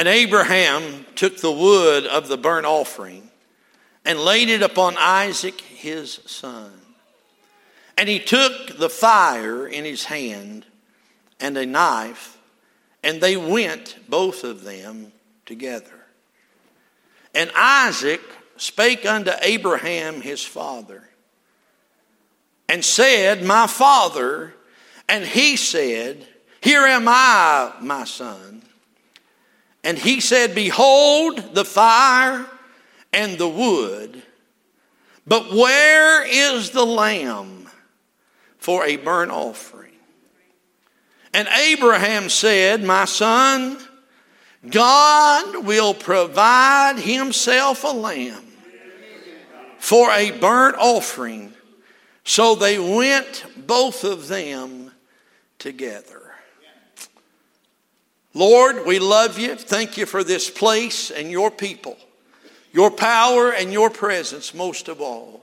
And Abraham took the wood of the burnt offering and laid it upon Isaac his son. And he took the fire in his hand and a knife, and they went, both of them, together. And Isaac spake unto Abraham his father, and said, My father. And he said, Here am I, my son. And he said, Behold the fire and the wood, but where is the lamb for a burnt offering? And Abraham said, My son, God will provide himself a lamb for a burnt offering. So they went, both of them, together. Lord, we love you. Thank you for this place and your people, your power and your presence most of all.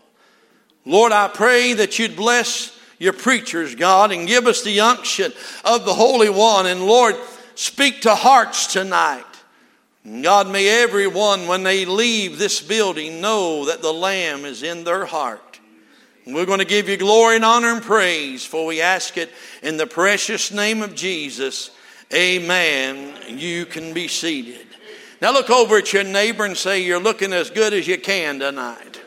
Lord, I pray that you'd bless your preachers, God, and give us the unction of the Holy One. And Lord, speak to hearts tonight. God, may everyone, when they leave this building, know that the Lamb is in their heart. we're going to give you glory and honor and praise, for we ask it in the precious name of Jesus. Amen. You can be seated. Now look over at your neighbor and say, You're looking as good as you can tonight.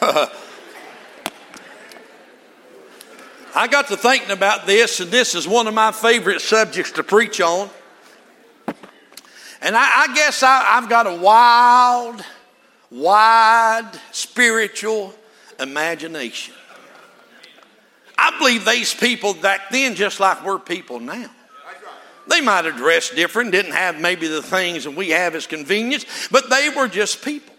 I got to thinking about this, and this is one of my favorite subjects to preach on. And I, I guess I, I've got a wild, wide spiritual imagination. I believe these people back then, just like we're people now. They might have dressed different, didn't have maybe the things that we have as convenience, but they were just people.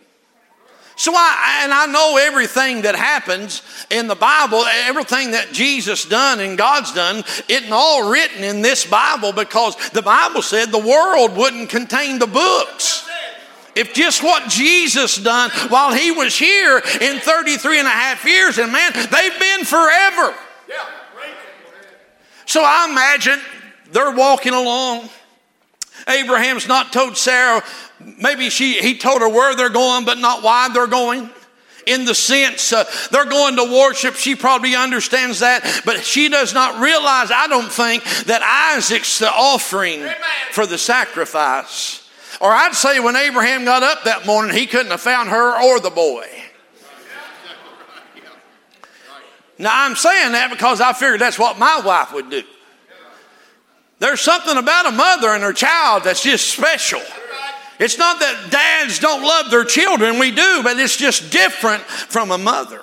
So I, and I know everything that happens in the Bible, everything that Jesus done and God's done, it's all written in this Bible because the Bible said the world wouldn't contain the books. If just what Jesus done while he was here in 33 and a half years, and man, they've been forever. So I imagine they're walking along. Abraham's not told Sarah, maybe she, he told her where they're going, but not why they're going in the sense uh, they're going to worship. She probably understands that, but she does not realize, I don't think, that Isaac's the offering for the sacrifice. Or I'd say when Abraham got up that morning, he couldn't have found her or the boy. Now, I'm saying that because I figured that's what my wife would do. There's something about a mother and her child that's just special. It's not that dads don't love their children, we do, but it's just different from a mother.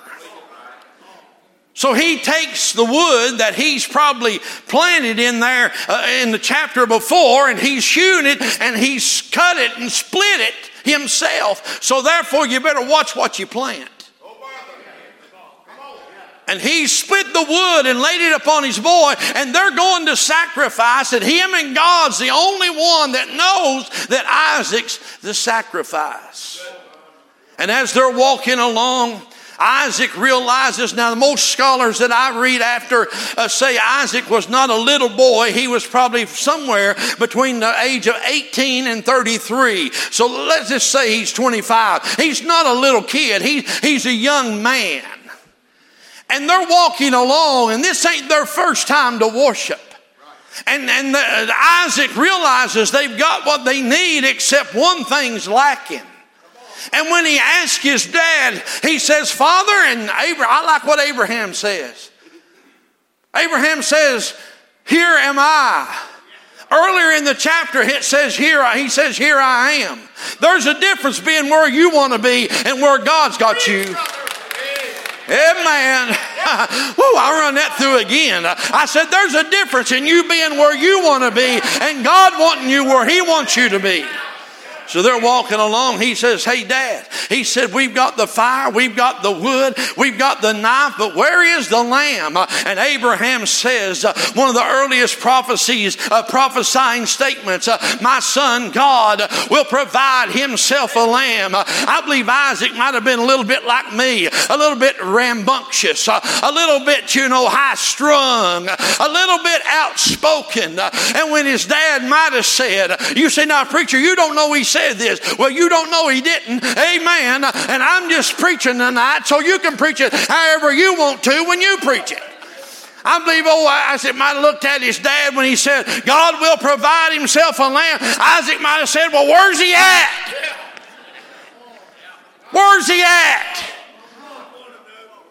So he takes the wood that he's probably planted in there uh, in the chapter before and he's hewn it and he's cut it and split it himself. So therefore, you better watch what you plant. And he split the wood and laid it upon his boy, and they're going to sacrifice it. Him and God's the only one that knows that Isaac's the sacrifice. And as they're walking along, Isaac realizes now, the most scholars that I read after uh, say Isaac was not a little boy. He was probably somewhere between the age of 18 and 33. So let's just say he's 25. He's not a little kid, he, he's a young man. And they're walking along, and this ain't their first time to worship. And, and the, uh, Isaac realizes they've got what they need, except one thing's lacking. And when he asks his dad, he says, Father, and Abraham, I like what Abraham says. Abraham says, Here am I. Earlier in the chapter, it says, Here, he says, Here I am. There's a difference being where you want to be and where God's got you. Amen. Woo, I run that through again. I said, There's a difference in you being where you want to be and God wanting you where He wants you to be. So they're walking along. He says, Hey, Dad. He said, We've got the fire, we've got the wood, we've got the knife, but where is the lamb? And Abraham says, uh, one of the earliest prophecies, uh, prophesying statements, uh, My son God will provide himself a lamb. I believe Isaac might have been a little bit like me, a little bit rambunctious, a little bit, you know, high strung, a little bit outspoken. And when his dad might have said, You say, Now, preacher, you don't know he said, said this. Well, you don't know he didn't. Amen. And I'm just preaching tonight so you can preach it however you want to when you preach it. I believe, oh, Isaac might have looked at his dad when he said, God will provide himself a lamb. Isaac might have said, Well, where's he at? Where's he at?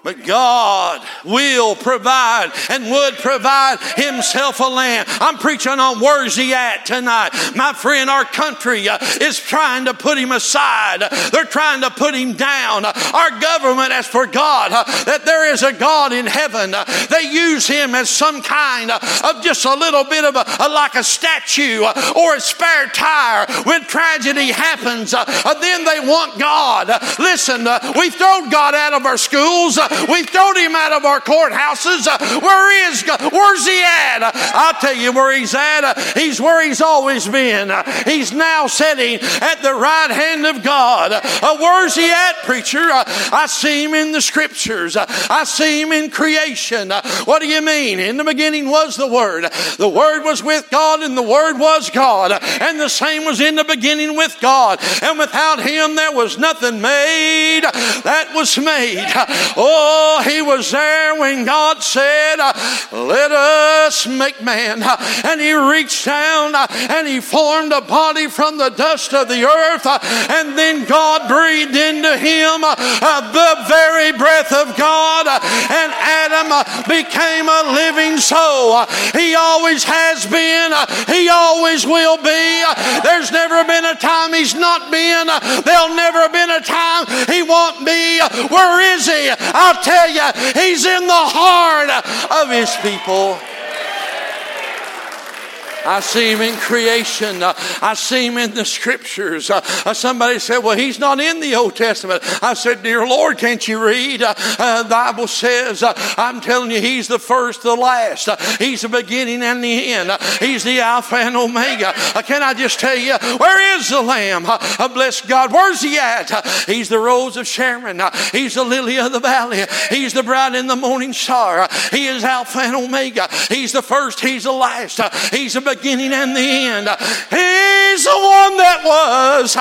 But God will provide and would provide Himself a lamb. I'm preaching on where's He at tonight. My friend, our country uh, is trying to put Him aside. They're trying to put Him down. Our government has forgot uh, that there is a God in heaven. They use Him as some kind of just a little bit of a, like a statue or a spare tire. When tragedy happens, uh, then they want God. Listen, we've thrown God out of our schools. We've thrown him out of our courthouses. Uh, where is God? Where's he at? Uh, I'll tell you where he's at. Uh, he's where he's always been. Uh, he's now sitting at the right hand of God. Uh, where's he at, preacher? Uh, I see him in the scriptures. I see him in creation. What do you mean? In the beginning was the Word. The Word was with God, and the Word was God. And the same was in the beginning with God. And without him, there was nothing made that was made. Oh, Oh, he was there when God said, Let us make man. And he reached down and he formed a body from the dust of the earth. And then God breathed into him uh, the very breath of God. And Adam became a living soul. He always has been, he always will be. There's never been a time he's not been. There'll never been a time he won't be. Where is he? I'll I'll tell you, He's in the heart of His people. I see him in creation. Uh, I see him in the scriptures. Uh, uh, somebody said, Well, he's not in the Old Testament. I said, Dear Lord, can't you read? the Bible says, uh, I'm telling you, he's the first, the last. he's the beginning and the end. he's the Alpha and Omega. can I just tell you, where is the Lamb? bless God. Where's he at? he's the rose of Sharon. he's the lily of the valley. He's the bright in the morning star. he is Alpha and Omega. He's the first, he's the last. he's the beginning and the end. He's the one that was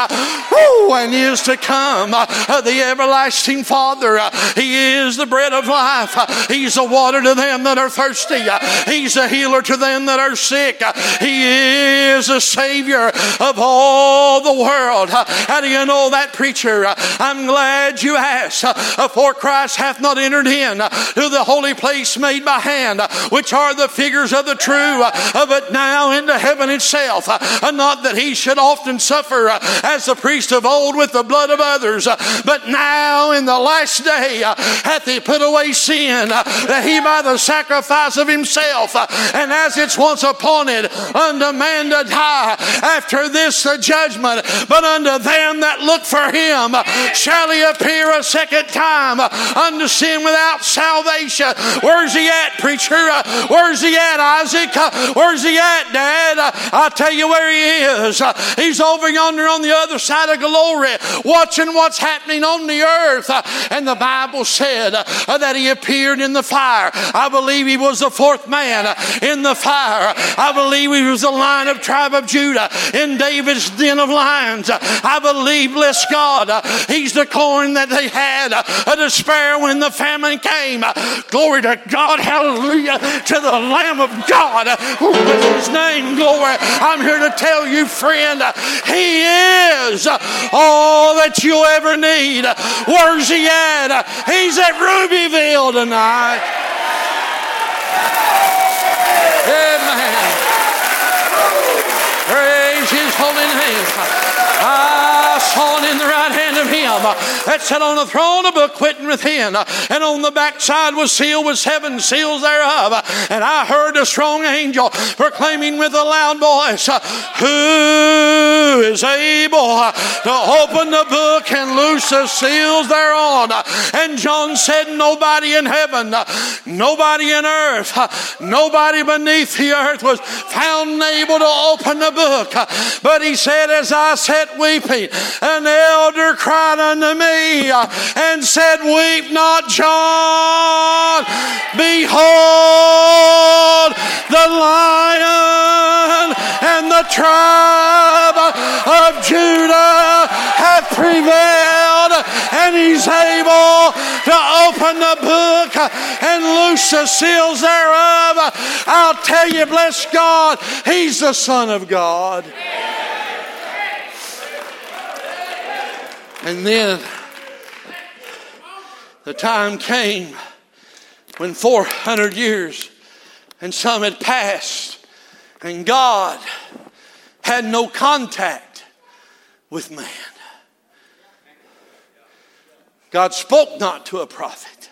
who and is to come. The everlasting Father. He is the bread of life. He's the water to them that are thirsty. He's the healer to them that are sick. He is the Savior of all the world. How do you know that, preacher? I'm glad you asked. For Christ hath not entered in to the holy place made by hand, which are the figures of the true. But now now into heaven itself. Uh, not that he should often suffer uh, as the priest of old with the blood of others, uh, but now in the last day uh, hath he put away sin, uh, that he by the sacrifice of himself, uh, and as it's once appointed unto man to die, after this the judgment, but unto them that look for him shall he appear a second time unto sin without salvation. Where's he at, preacher? Where's he at, Isaac? Where's he at, Dad. I'll tell you where he is. He's over yonder on the other side of glory, watching what's happening on the earth. And the Bible said that he appeared in the fire. I believe he was the fourth man in the fire. I believe he was the lion of tribe of Judah in David's den of lions. I believe, bless God, he's the corn that they had to spare when the famine came. Glory to God, hallelujah, to the Lamb of God. His name? glory. I'm here to tell you, friend, He is all that you ever need. Where's He at? He's at Rubyville tonight. Amen. Praise His holy name. That sat on the throne, of a book written within, and on the backside was sealed with seven seals thereof. And I heard a strong angel proclaiming with a loud voice, Who is able to open the book and loose the seals thereon? And John said, Nobody in heaven, nobody in earth, nobody beneath the earth was found able to open the book. But he said, As I sat weeping, an elder cried unto me and said, Weep not, John. Behold, the lion and the tribe of Judah have prevailed, and he's able to open the book and loose the seals thereof. I'll tell you, bless God, he's the Son of God. And then the time came when 400 years and some had passed, and God had no contact with man. God spoke not to a prophet.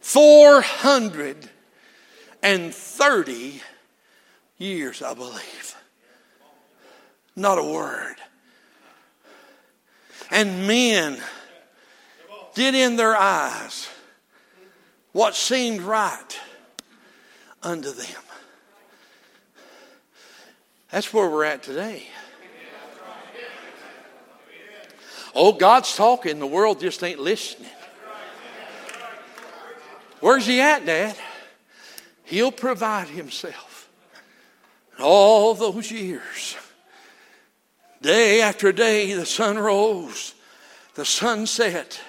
430 years, I believe. Not a word. And men did in their eyes what seemed right unto them. That's where we're at today. Oh, God's talking, the world just ain't listening. Where's He at, Dad? He'll provide Himself. All those years. Day after day, the sun rose, the sun set,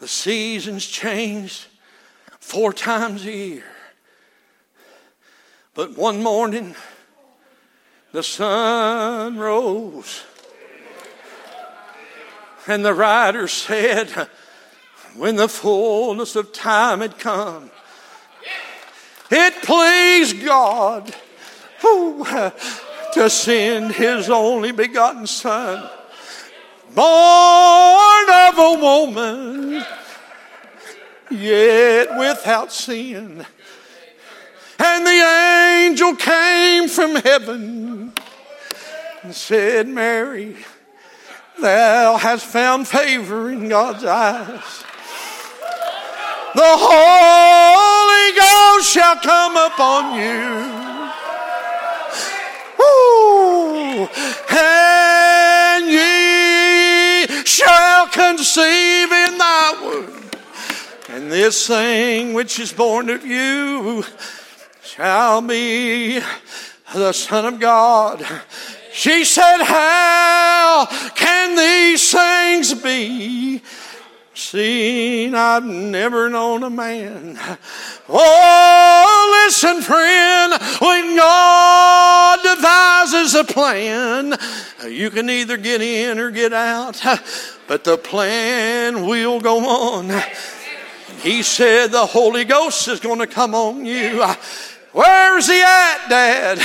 the seasons changed four times a year. But one morning, the sun rose, and the writer said, when the fullness of time had come, it pleased God to send his only begotten Son, born of a woman, yet without sin. And the angel came from heaven and said, Mary, thou hast found favor in God's eyes. The Holy Ghost shall come upon you and ye shall conceive in thy womb. And this thing which is born of you shall be the Son of God. She said, How can these things be? Seeing I've never known a man. Oh, listen, friend, when God devises a plan, you can either get in or get out, but the plan will go on. He said the Holy Ghost is going to come on you. Where's he at, Dad?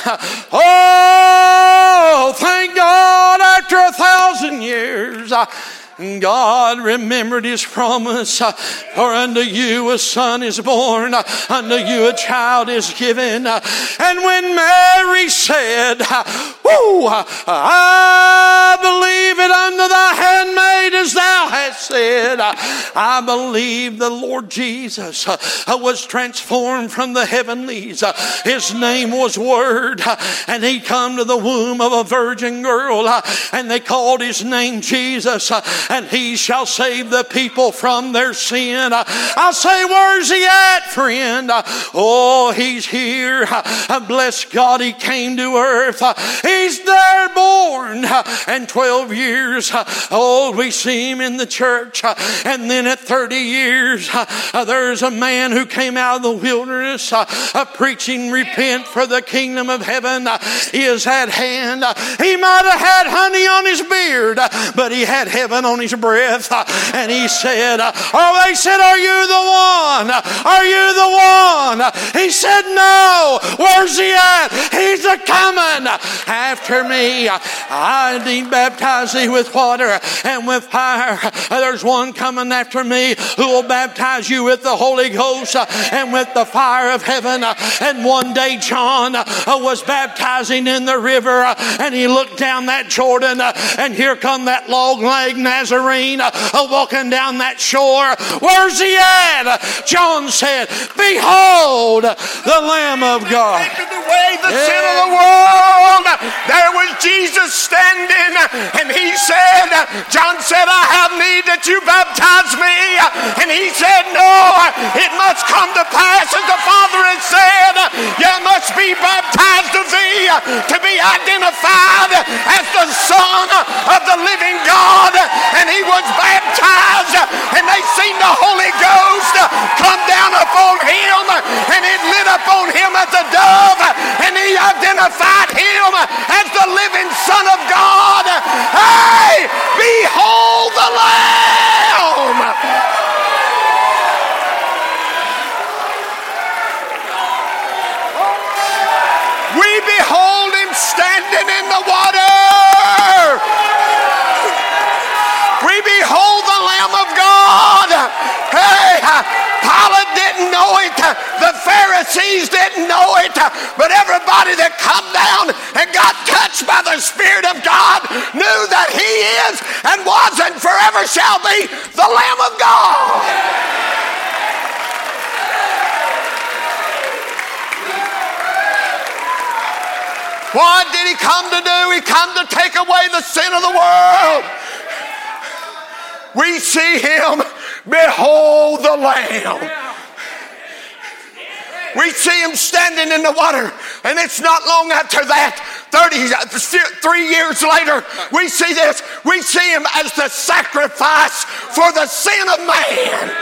Oh, thank God after a thousand years. God remembered his promise. Uh, For unto you a son is born, uh, unto you a child is given. Uh, and when Mary said, Whoo, I believe it unto thy handmaid as thou hast said, I believe the Lord Jesus was transformed from the heavenlies. His name was Word, and he come to the womb of a virgin girl, and they called his name Jesus and he shall save the people from their sin. I say, where's he at, friend? Oh, he's here. Bless God, he came to earth. He's there born. And 12 years old, we see him in the church. And then at 30 years, there's a man who came out of the wilderness preaching, repent for the kingdom of heaven is at hand. He might have had honey on his beard, but he had heaven on his breath. Uh, and he said, uh, Oh, they said, Are you the one? Are you the one? He said, No. Where's he at? He's a coming. after me. I need baptize thee with water and with fire. There's one coming after me who will baptize you with the Holy Ghost and with the fire of heaven. And one day John was baptizing in the river and he looked down that Jordan and here come that long legged Nazarene Uh, walking down that shore. Where's he at? John said, Behold the Lamb of God. away the sin of the world. There was Jesus standing, and he said, John said, I have need that you baptize me. And he said, No, it must come to pass as the Father has said, You must be baptized of thee to be identified as the Son of the living God. And he was baptized, and they seen the Holy Ghost come down upon him, and it lit upon him as a dove, and he identified him as the living Son of God. Hey, behold the Lamb! We behold him standing in the water. We behold the Lamb of God. Hey, Pilate didn't know it. The Pharisees didn't know it. But everybody that come down and got touched by the Spirit of God knew that he is and was and forever shall be the Lamb of God. What did he come to do? He come to take away the sin of the world. We see him. Behold the Lamb. We see him standing in the water, and it's not long after that, 30, three years later, we see this. We see him as the sacrifice for the sin of man.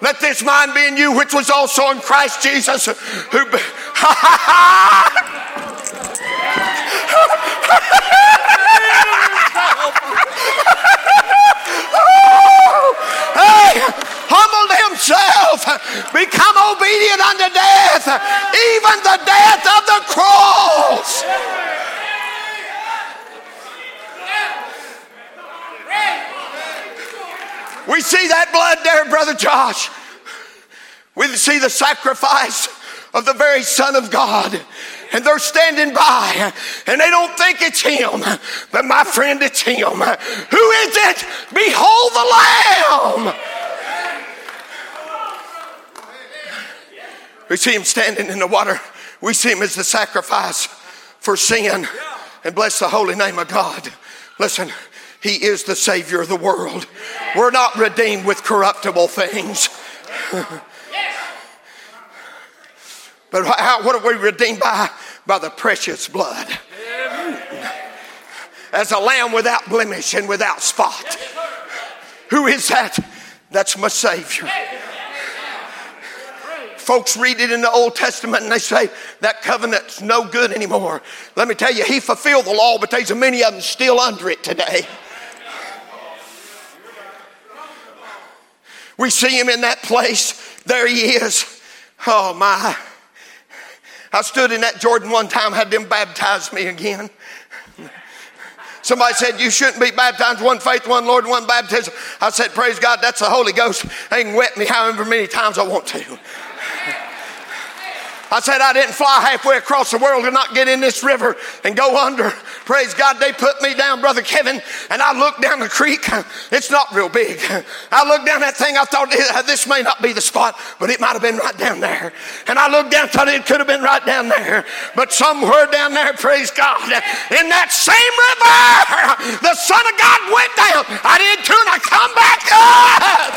Let this mind be in you, which was also in Christ Jesus, who. hey, humbled himself, become obedient unto death, even the death of the cross. We see that blood there, Brother Josh. We see the sacrifice of the very Son of God. And they're standing by and they don't think it's him, but my friend, it's him. Who is it? Behold the Lamb. We see him standing in the water. We see him as the sacrifice for sin. And bless the holy name of God. Listen, he is the Savior of the world. We're not redeemed with corruptible things. but how, what are we redeemed by? By the precious blood. As a lamb without blemish and without spot. Who is that? That's my Savior. Folks read it in the Old Testament and they say that covenant's no good anymore. Let me tell you, he fulfilled the law, but there's many of them still under it today. We see him in that place. There he is. Oh my. I stood in that Jordan one time, had them baptize me again. Somebody said, You shouldn't be baptized, one faith, one Lord, one baptism. I said, Praise God, that's the Holy Ghost. They can wet me however many times I want to. I said I didn't fly halfway across the world to not get in this river and go under. Praise God, they put me down, Brother Kevin, and I looked down the creek. It's not real big. I looked down that thing, I thought this may not be the spot, but it might have been right down there. And I looked down, thought it could have been right down there. But somewhere down there, praise God, in that same river, the Son of God went down. I did too, and I come back up.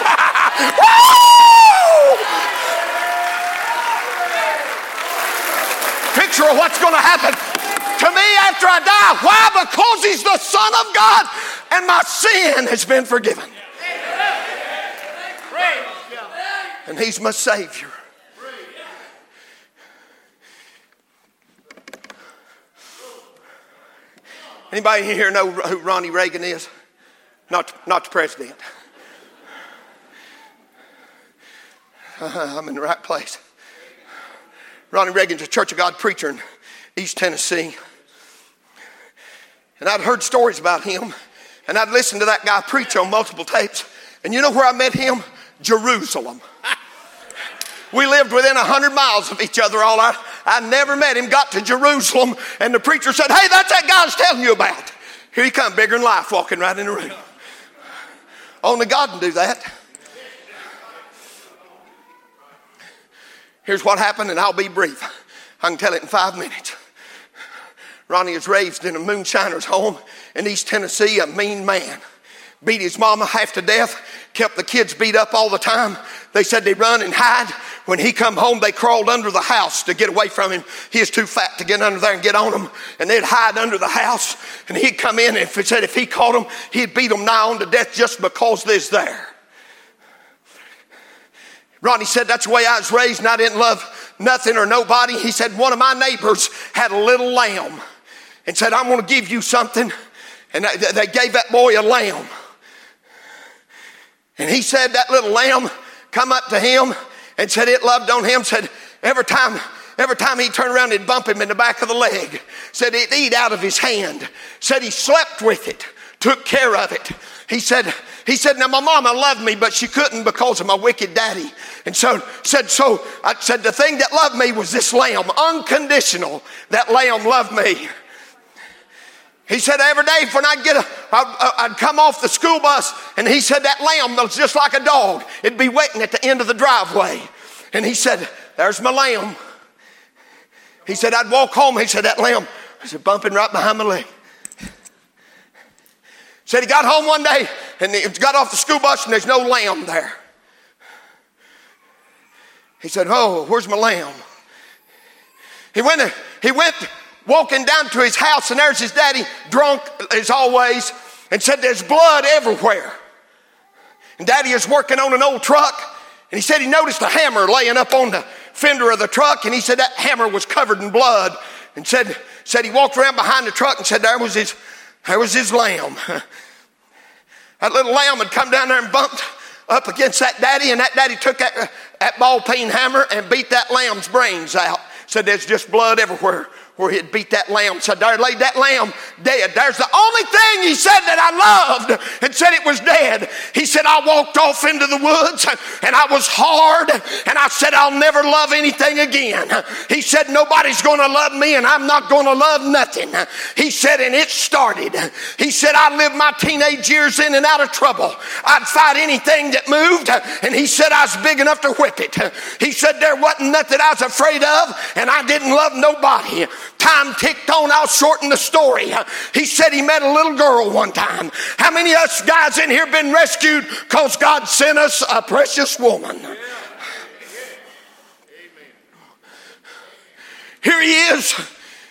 Woo! Picture of what's going to happen to me after I die. Why? Because He's the Son of God and my sin has been forgiven. And He's my Savior. Anybody here know who Ronnie Reagan is? Not, not the president. I'm in the right place. Ronnie Reagan's a Church of God preacher, in East Tennessee. And I'd heard stories about him, and I'd listened to that guy preach on multiple tapes. And you know where I met him? Jerusalem. We lived within a hundred miles of each other all our I never met him, got to Jerusalem, and the preacher said, Hey, that's that guy I was telling you about. Here he come, bigger than life, walking right in the room. Only God can do that. Here's what happened, and I'll be brief. I can tell it in five minutes. Ronnie was raised in a moonshiner's home in East Tennessee, a mean man. Beat his mama half to death, kept the kids beat up all the time. They said they run and hide. When he come home, they crawled under the house to get away from him. He was too fat to get under there and get on them, and they'd hide under the house. And he'd come in, and if said if he caught them, he'd beat them nigh on to death just because they's there. Ronnie said that's the way I was raised, and I didn't love nothing or nobody. He said one of my neighbors had a little lamb, and said I'm going to give you something, and they gave that boy a lamb. And he said that little lamb come up to him and said it loved on him, said every time, every time he turned around, it'd bump him in the back of the leg. Said it'd eat out of his hand. Said he slept with it, took care of it. He said, he said, now my mama loved me, but she couldn't because of my wicked daddy. And so said, so I said, the thing that loved me was this lamb, unconditional. That lamb loved me. He said every day when I'd get a, I'd, I'd come off the school bus, and he said that lamb was just like a dog. It'd be waiting at the end of the driveway. And he said, There's my lamb. He said, I'd walk home. He said, That lamb was bumping right behind my leg. Said he got home one day and he got off the school bus and there's no lamb there. He said, Oh, where's my lamb? He went, he went walking down to his house, and there's his daddy, drunk as always, and said, There's blood everywhere. And daddy is working on an old truck, and he said he noticed a hammer laying up on the fender of the truck, and he said that hammer was covered in blood. And said, said he walked around behind the truck and said, There was his, there was his lamb. that little lamb had come down there and bumped up against that daddy, and that daddy took that, that ball peen hammer and beat that lamb's brains out. Said there's just blood everywhere where he had beat that lamb. So there laid that lamb dead. There's the only thing he said that I loved and said it was dead. He said, I walked off into the woods and I was hard and I said, I'll never love anything again. He said, Nobody's going to love me and I'm not going to love nothing. He said, and it started. He said, I lived my teenage years in and out of trouble. I'd fight anything that moved. And he said, I was big enough to whip it. He said, there wasn't nothing I was afraid of and I didn't love nobody. Time ticked on, I'll shorten the story. He said he met a little girl one time. How many of us guys in here been rescued because God sent us a precious woman? Here he is.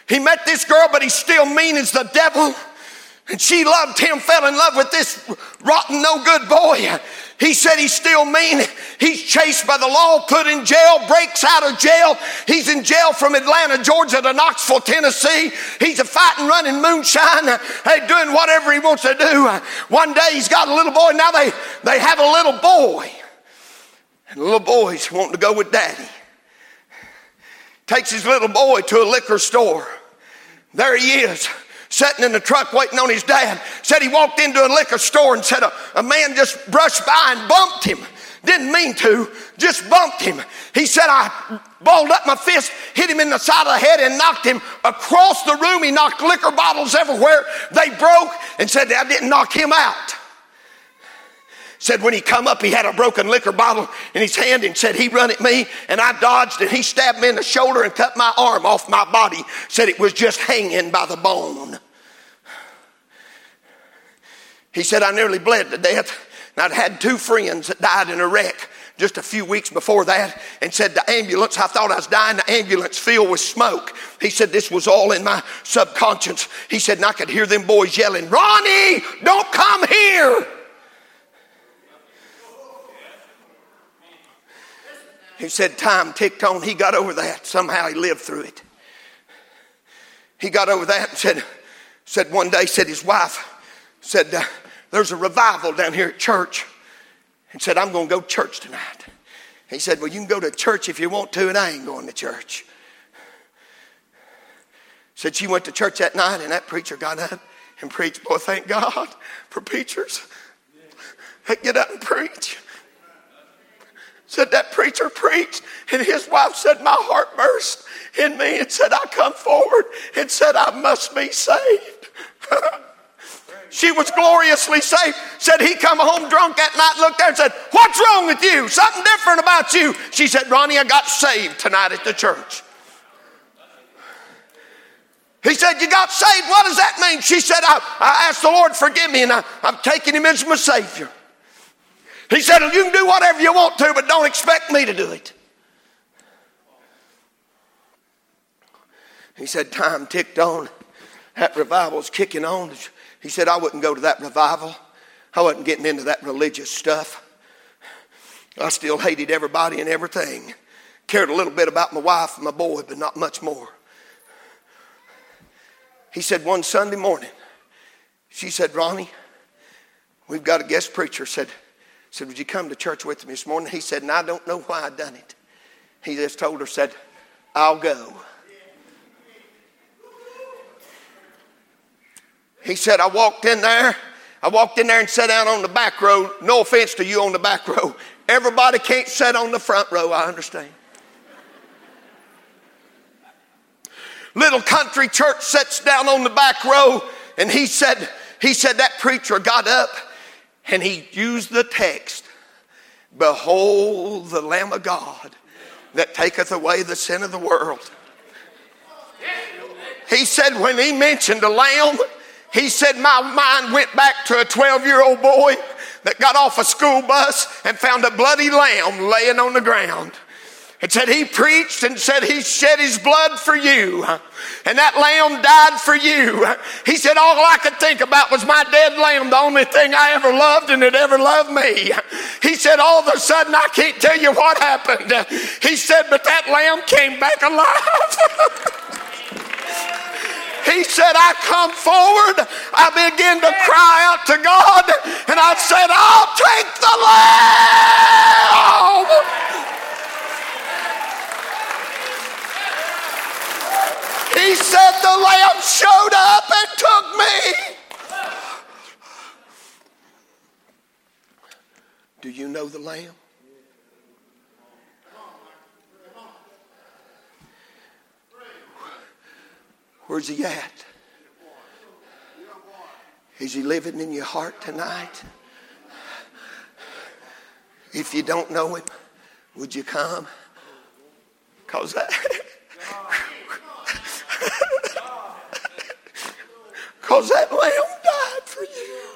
He met this girl, but he's still mean as the devil. And she loved him, fell in love with this rotten, no good boy. He said he's still mean. He's chased by the law, put in jail, breaks out of jail. He's in jail from Atlanta, Georgia to Knoxville, Tennessee. He's a fighting, running moonshine, hey, doing whatever he wants to do. One day he's got a little boy. Now they, they have a little boy. And the little boy's wanting to go with daddy. Takes his little boy to a liquor store. There he is sitting in the truck waiting on his dad. Said he walked into a liquor store and said a, a man just brushed by and bumped him. Didn't mean to, just bumped him. He said, I balled up my fist, hit him in the side of the head, and knocked him across the room. He knocked liquor bottles everywhere. They broke and said, I didn't knock him out said when he come up he had a broken liquor bottle in his hand and said he run at me. And i dodged and he stabbed me in the shoulder and cut my arm off my body. Said it was just hanging by the bone. He said i nearly bled to death. And i'd had two friends that died in a wreck just a few weeks before that and said the ambulance i thought i was dying. The ambulance filled with smoke. He said this was all in my subconscious. He said and i could hear them boys yelling ronnie don't come here He said time ticked on. He got over that. Somehow he lived through it. He got over that and said, said one day, said his wife, said, uh, there's a revival down here at church. And said, I'm going to go to church tonight. He said, Well, you can go to church if you want to, and I ain't going to church. Said she went to church that night and that preacher got up and preached. Boy, thank God for preachers that get up and preach. Said that preacher preached, and his wife said, My heart burst in me and said, I come forward and said, I must be saved. she was gloriously saved. Said he come home drunk that night, looked there and said, What's wrong with you? Something different about you. She said, Ronnie, I got saved tonight at the church. He said, You got saved? What does that mean? She said, I, I asked the Lord forgive me and I, I'm taking him as my Savior. He said, You can do whatever you want to, but don't expect me to do it. He said, Time ticked on. That revival's kicking on. He said, I wouldn't go to that revival. I wasn't getting into that religious stuff. I still hated everybody and everything. Cared a little bit about my wife and my boy, but not much more. He said one Sunday morning, she said, Ronnie, we've got a guest preacher. Said, said, Would you come to church with me this morning? He said, And I don't know why I done it. He just told her, said, I'll go. He said, I walked in there. I walked in there and sat down on the back row. No offense to you on the back row. Everybody can't sit on the front row, I understand. Little country church sits down on the back row, and he said, he said that preacher got up and he used the text Behold the Lamb of God that taketh away the sin of the world. He said, when he mentioned a lamb, he said, My mind went back to a 12 year old boy that got off a school bus and found a bloody lamb laying on the ground. It said he preached and said he shed his blood for you. And that lamb died for you. He said, All I could think about was my dead lamb, the only thing I ever loved and it ever loved me. He said, All of a sudden, I can't tell you what happened. He said, But that lamb came back alive. He said, I come forward, I begin to cry out to God, and I said, I'll take the lamb. He said, The lamb showed up and took me. Do you know the lamb? Where's he at? Is he living in your heart tonight? If you don't know him, would you come? Because Because that lamb died for you.